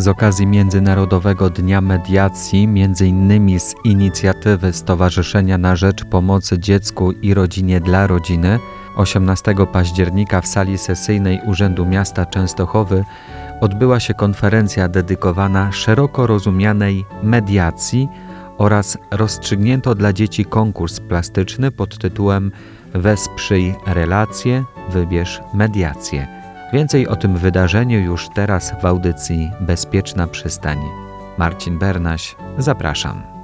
z okazji Międzynarodowego Dnia Mediacji, m.in. z inicjatywy Stowarzyszenia na Rzecz Pomocy Dziecku i Rodzinie dla Rodziny, 18 października w sali sesyjnej Urzędu Miasta Częstochowy odbyła się konferencja dedykowana szeroko rozumianej mediacji oraz rozstrzygnięto dla dzieci konkurs plastyczny pod tytułem Wesprzyj relacje, wybierz mediację. Więcej o tym wydarzeniu już teraz w audycji Bezpieczna Przystań. Marcin Bernaś, zapraszam.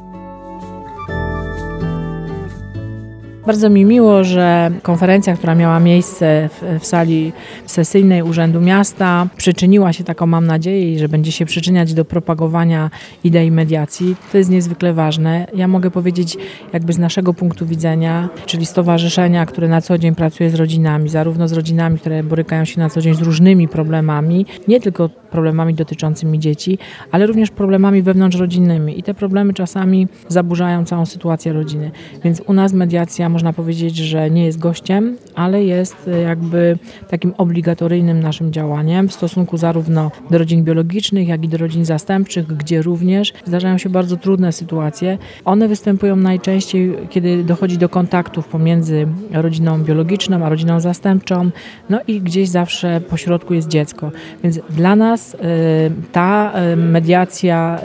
Bardzo mi miło, że konferencja, która miała miejsce w, w, sali sesyjnej Urzędu Miasta, przyczyniła się, taką mam nadzieję, i że będzie się przyczyniać do propagowania idei mediacji. To jest niezwykle ważne. Ja mogę powiedzieć, jakby z naszego punktu widzenia, czyli stowarzyszenia, które na co dzień pracuje z rodzinami, zarówno z rodzinami, które borykają się na co dzień z różnymi problemami, nie tylko problemami dotyczącymi dzieci, ale również problemami wewnątrzrodzinnymi. I te problemy czasami zaburzają całą sytuację rodziny. Więc u nas mediacja można powiedzieć, że nie jest gościem, ale jest e, jakby takim obligatoryjnym naszym działaniem w stosunku zarówno do rodzin biologicznych, jak i do rodzin zastępczych, gdzie również zdarzają się bardzo trudne sytuacje. One występują najczęściej, kiedy dochodzi do kontaktów pomiędzy rodziną biologiczną a rodziną zastępczą, no i gdzieś zawsze pośrodku jest dziecko. Więc dla nas y, ta y, mediacja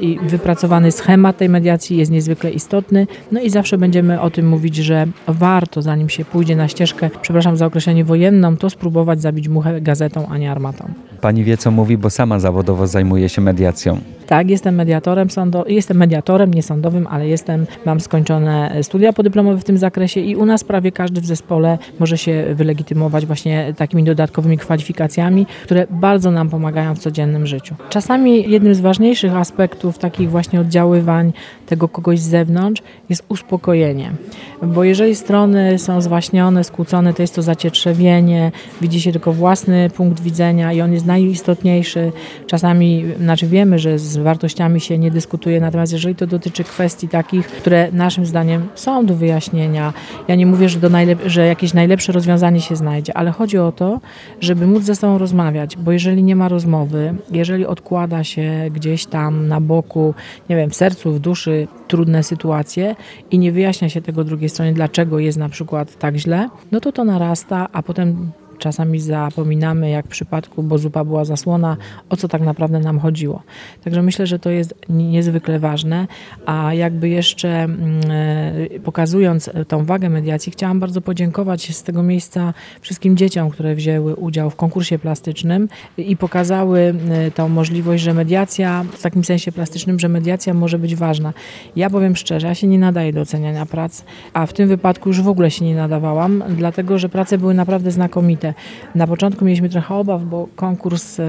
i wypracowany schemat tej mediacji jest niezwykle istotny. No i zawsze będziemy o tym mówić, że że warto, zanim się pójdzie na ścieżkę, przepraszam za określenie wojenną, to spróbować zabić muchę gazetą, a nie armatą. Pani wie, co mówi, bo sama zawodowo zajmuje się mediacją. Tak, jestem mediatorem sądo, jestem mediatorem, nie sądowym, ale jestem, mam skończone studia podyplomowe w tym zakresie i u nas prawie każdy w zespole może się wylegitymować właśnie takimi dodatkowymi kwalifikacjami, które bardzo nam pomagają w codziennym życiu. Czasami jednym z ważniejszych aspektów takich właśnie oddziaływań tego kogoś z zewnątrz jest uspokojenie. Bo jeżeli strony są zwaśnione, skłócone, to jest to zacietrzewienie, widzi się tylko własny punkt widzenia i on jest najistotniejszy. Czasami, znaczy wiemy, że z wartościami się nie dyskutuje, natomiast jeżeli to dotyczy kwestii takich, które naszym zdaniem są do wyjaśnienia, ja nie mówię, że, do najlep- że jakieś najlepsze rozwiązanie się znajdzie, ale chodzi o to, żeby móc ze sobą rozmawiać, bo jeżeli nie ma rozmowy, jeżeli odkłada się gdzieś tam na boku, nie wiem, w sercu, w duszy trudne sytuacje i nie wyjaśnia się tego drugiej stronie, dlaczego jest na przykład tak źle, no to to narasta, a potem Czasami zapominamy, jak w przypadku, bo zupa była zasłona, o co tak naprawdę nam chodziło. Także myślę, że to jest niezwykle ważne. A jakby jeszcze mm, e, pokazując tą wagę mediacji, chciałam bardzo podziękować z tego miejsca wszystkim dzieciom, które wzięły udział w konkursie plastycznym i pokazały e, tą możliwość, że mediacja, w takim sensie plastycznym, że mediacja może być ważna. Ja powiem szczerze, ja się nie nadaję do oceniania prac, a w tym wypadku już w ogóle się nie nadawałam, dlatego że prace były naprawdę znakomite. Na początku mieliśmy trochę obaw, bo konkurs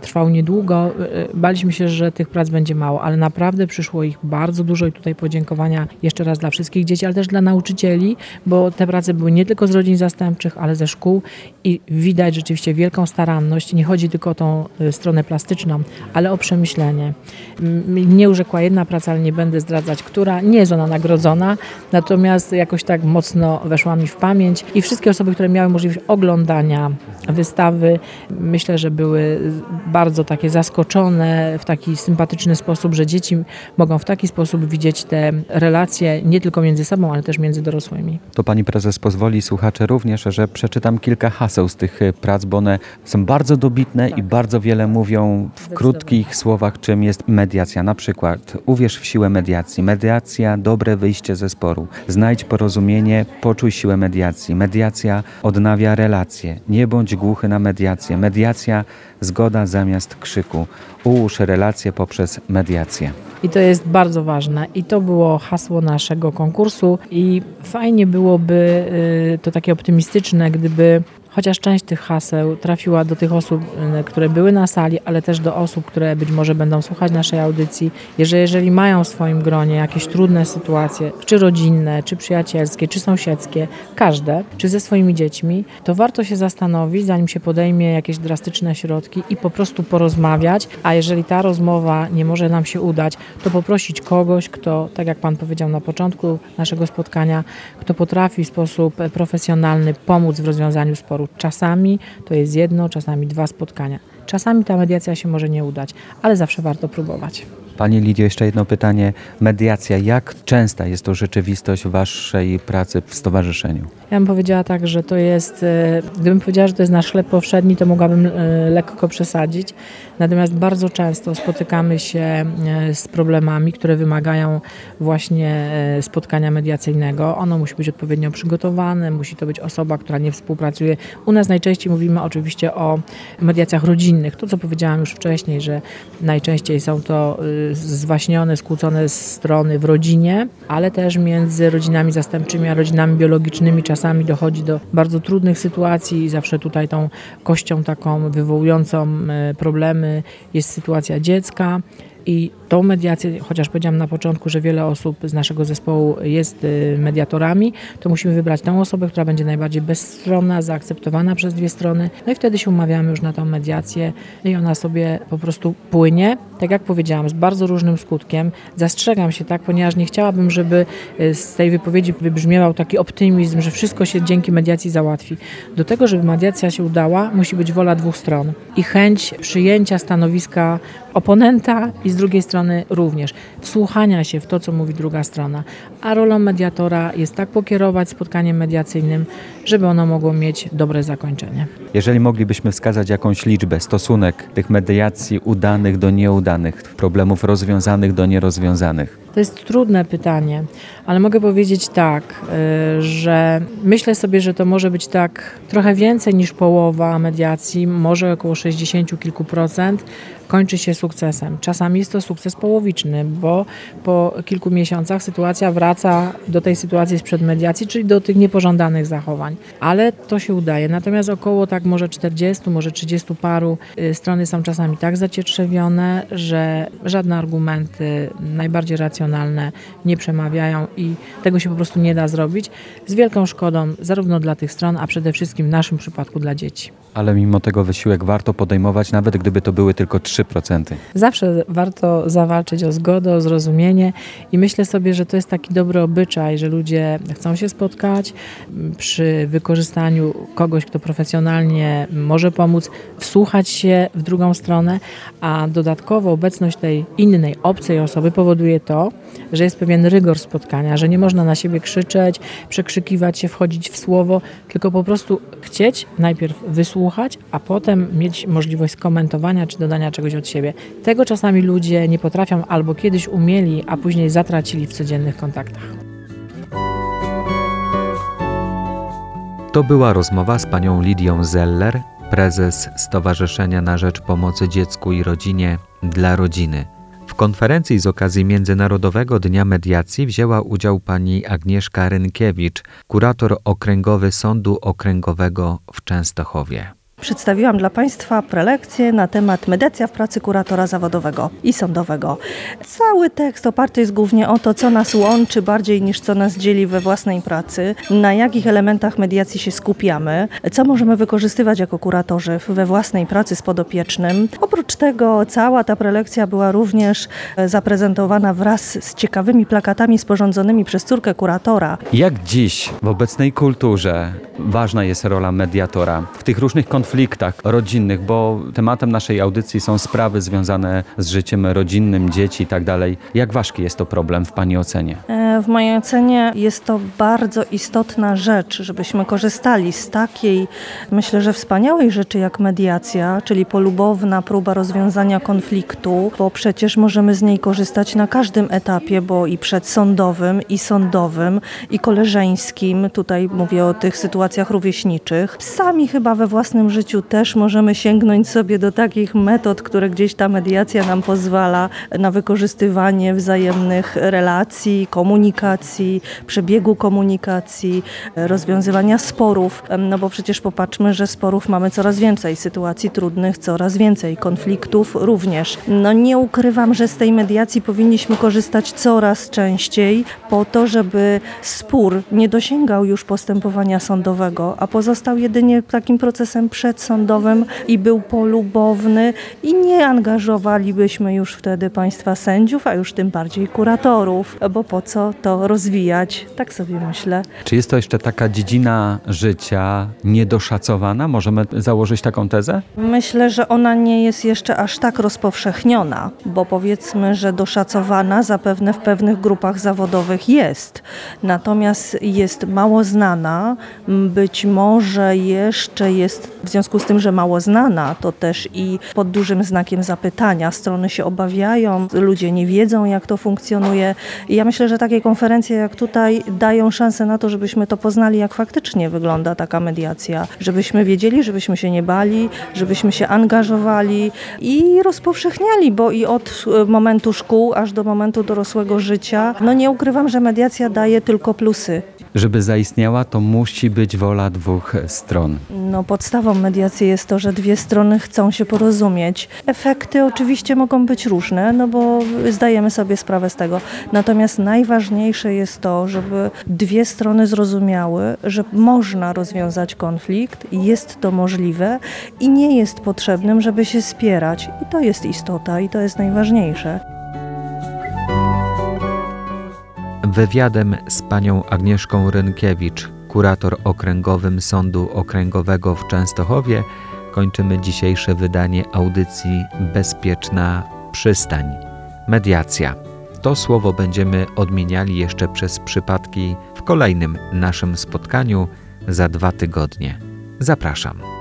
trwał niedługo. E, e, baliśmy się, że tych prac będzie mało, ale naprawdę przyszło ich bardzo dużo i tutaj podziękowania jeszcze raz dla wszystkich dzieci, ale też dla nauczycieli, bo te prace były nie tylko z rodzin zastępczych, ale ze szkół i widać rzeczywiście wielką staranność. Nie chodzi tylko o tą e, stronę plastyczną, ale o przemyślenie. Nie urzekła jedna praca, ale nie będę zdradzać, która. Nie jest ona nagrodzona, natomiast jakoś tak mocno weszła mi w pamięć i wszystkie osoby, które miały możliwość oglądać wystawy. Myślę, że były bardzo takie zaskoczone w taki sympatyczny sposób, że dzieci mogą w taki sposób widzieć te relacje nie tylko między sobą, ale też między dorosłymi. To pani prezes pozwoli słuchacze również, że przeczytam kilka haseł z tych prac, bo one są bardzo dobitne tak. i bardzo wiele mówią w krótkich słowach, czym jest mediacja. Na przykład uwierz w siłę mediacji. Mediacja, dobre wyjście ze sporu. Znajdź porozumienie, poczuj siłę mediacji. Mediacja odnawia relacje mediację. Nie bądź głuchy na mediację. Mediacja zgoda zamiast krzyku. Ułóż relacje poprzez mediację. I to jest bardzo ważne. I to było hasło naszego konkursu. I fajnie byłoby y, to takie optymistyczne, gdyby chociaż część tych haseł trafiła do tych osób, y, które były na sali, ale też do osób, które być może będą słuchać naszej audycji, że jeżeli mają w swoim gronie jakieś trudne sytuacje, czy rodzinne, czy przyjacielskie, czy sąsiedzkie, każde, czy ze swoimi dziećmi, to warto się zastanowić, zanim się podejmie jakieś drastyczne środki i po prostu porozmawiać, a jeżeli ta rozmowa nie może nam się udać, to poprosić kogoś, kto, tak jak Pan powiedział na początku naszego spotkania, kto potrafi w sposób profesjonalny pomóc w rozwiązaniu sporu Czasami to jest jedno, czasami dwa spotkania. Czasami ta mediacja się może nie udać, ale zawsze warto próbować. Pani Lidio, jeszcze jedno pytanie. Mediacja, jak częsta jest to rzeczywistość waszej pracy w stowarzyszeniu? Ja bym powiedziała tak, że to jest, e, gdybym powiedziała, że to jest nasz chleb powszedni, to mogłabym e, lekko przesadzić. Natomiast bardzo często spotykamy się e, z problemami, które wymagają właśnie spotkania mediacyjnego. Ono musi być odpowiednio przygotowane, musi to być osoba, która nie współpracuje. U nas najczęściej mówimy oczywiście o mediacjach rodzinnych. To, co powiedziałam już wcześniej, że najczęściej są to y, zwaśnione, skłócone strony w rodzinie, ale też między rodzinami zastępczymi a rodzinami biologicznymi czasami dochodzi do bardzo trudnych sytuacji zawsze tutaj tą kością taką wywołującą y, problemy jest sytuacja dziecka. I tą mediację, chociaż powiedziałam na początku, że wiele osób z naszego zespołu jest y, mediatorami, to musimy wybrać tą osobę, która będzie najbardziej bezstronna, zaakceptowana przez dwie strony. No i wtedy się umawiamy już na tą mediację i ona sobie po prostu płynie. Tak jak powiedziałam, z bardzo różnym skutkiem. Zastrzegam się tak, ponieważ nie chciałabym, żeby y, z tej wypowiedzi wybrzmiewał taki optymizm, że wszystko się dzięki mediacji załatwi. Do tego, żeby mediacja się udała, musi być wola dwóch stron i chęć przyjęcia stanowiska oponenta i z drugiej strony również wsłuchania się w to, co mówi druga strona. A rolą mediatora jest tak pokierować spotkaniem mediacyjnym, żeby ono mogło mieć dobre zakończenie. Jeżeli moglibyśmy wskazać jakąś liczbę, stosunek tych mediacji udanych do nieudanych, problemów rozwiązanych do nierozwiązanych. To jest trudne pytanie, ale mogę powiedzieć tak, y, że myślę sobie, że to może być tak trochę więcej niż połowa mediacji, może około 60 kilku procent kończy się sukcesem. Czasami jest to sukces połowiczny, bo po kilku miesiącach sytuacja wraca do tej sytuacji sprzed mediacji, czyli do tych niepożądanych zachowań. Ale to się udaje. Natomiast około tak może 40, może 30 paru y, strony są czasami tak zacietrzewione, że żadne argumenty najbardziej racjonalne nie przemawiają i tego się po prostu nie da zrobić. Z wielką szkodą zarówno dla tych stron, a przede wszystkim w naszym przypadku dla dzieci. Ale mimo tego wysiłek warto podejmować, nawet gdyby to były tylko 3%. Zawsze warto zawalczyć o zgodę, o zrozumienie i myślę sobie, że to jest taki dobry obyczaj, że ludzie chcą się spotkać przy wykorzystaniu kogoś, kto profesjonalnie może pomóc, wsłuchać się w drugą stronę, a dodatkowo obecność tej innej, obcej osoby powoduje to, że jest pewien rygor spotkania, że nie można na siebie krzyczeć, przekrzykiwać się, wchodzić w słowo, tylko po prostu chcieć najpierw wysłuchać, a potem mieć możliwość skomentowania czy dodania czegoś od siebie. Tego czasami ludzie nie potrafią albo kiedyś umieli, a później zatracili w codziennych kontaktach. To była rozmowa z panią Lidią Zeller, prezes Stowarzyszenia na Rzecz Pomocy Dziecku i Rodzinie dla Rodziny. W konferencji z okazji Międzynarodowego Dnia Mediacji wzięła udział pani Agnieszka Rynkiewicz, kurator okręgowy Sądu Okręgowego w Częstochowie. Przedstawiłam dla Państwa prelekcję na temat mediacja w pracy kuratora zawodowego i sądowego. Cały tekst oparty jest głównie o to, co nas łączy bardziej niż co nas dzieli we własnej pracy, na jakich elementach mediacji się skupiamy, co możemy wykorzystywać jako kuratorzy we własnej pracy z podopiecznym. Oprócz tego cała ta prelekcja była również e, zaprezentowana wraz z ciekawymi plakatami sporządzonymi przez córkę kuratora. Jak dziś w obecnej kulturze ważna jest rola mediatora w tych różnych konfliktach rodzinnych, bo tematem naszej audycji są sprawy związane z życiem rodzinnym, dzieci i tak dalej. Jak ważki jest to problem w Pani ocenie? E, W mojej ocenie jest to bardzo istotna rzecz, żebyśmy korzystali z takiej, myślę, że wspaniałej rzeczy jak mediacja, czyli polubowna próba rozwiązania konfliktu, bo przecież możemy z niej korzystać na każdym etapie, bo i przedsądowym, i sądowym, i koleżeńskim. Tutaj mówię o tych sytuacjach rówieśniczych. Sami chyba we własnym życiu też możemy sięgnąć sobie do takich metod, które gdzieś ta mediacja nam pozwala na wykorzystywanie wzajemnych relacji, komunikacji, przebiegu komunikacji, rozwiązywania sporów. No bo przecież popatrzmy, że sporów mamy coraz więcej, sytuacji trudnych coraz więcej, konfliktów również. No nie ukrywam, że z tej mediacji powinniśmy korzystać coraz częściej po to, żeby spór nie dosięgał już postępowania sądowego, a pozostał jedynie takim procesem przed przedsądowym i był polubowny i nie angażowalibyśmy już wtedy państwa sędziów, a już tym bardziej kuratorów, bo po co to rozwijać? Tak sobie myślę. Czy jest to jeszcze taka dziedzina życia niedoszacowana? Możemy założyć taką tezę? Myślę, że ona nie jest jeszcze aż tak rozpowszechniona, bo powiedzmy, że doszacowana zapewne w pewnych grupach zawodowych jest. Natomiast jest mało znana, być może jeszcze jest w związku z tym, że mało znana, to też i pod dużym znakiem zapytania. Strony się obawiają, ludzie nie wiedzą, jak to funkcjonuje. I ja myślę, że takie konferencje jak tutaj dają szansę na to, żebyśmy to poznali, jak faktycznie wygląda taka mediacja, żebyśmy wiedzieli, żebyśmy się nie bali, żebyśmy się angażowali i rozpowszechniali, bo i od e, momentu szkół aż do momentu dorosłego życia, no nie ukrywam, że mediacja daje tylko plusy. Żeby zaistniała, to musi być wola dwóch stron. No, podstawą mediacji jest to, że dwie strony chcą się porozumieć. Efekty oczywiście mogą być różne, no bo zdajemy sobie sprawę z tego. Natomiast najważniejsze jest to, żeby dwie strony zrozumiały, że można rozwiązać konflikt, jest to możliwe i nie jest potrzebnym, żeby się spierać. I to jest istota i to jest najważniejsze. Wywiadem z panią Agnieszką Rynkiewicz, kurator okręgowym Sądu Okręgowego w Częstochowie, kończymy dzisiejsze wydanie audycji Bezpieczna Przystań. Mediacja. To słowo będziemy odmieniali jeszcze przez przypadki w kolejnym naszym spotkaniu za dwa tygodnie. Zapraszam.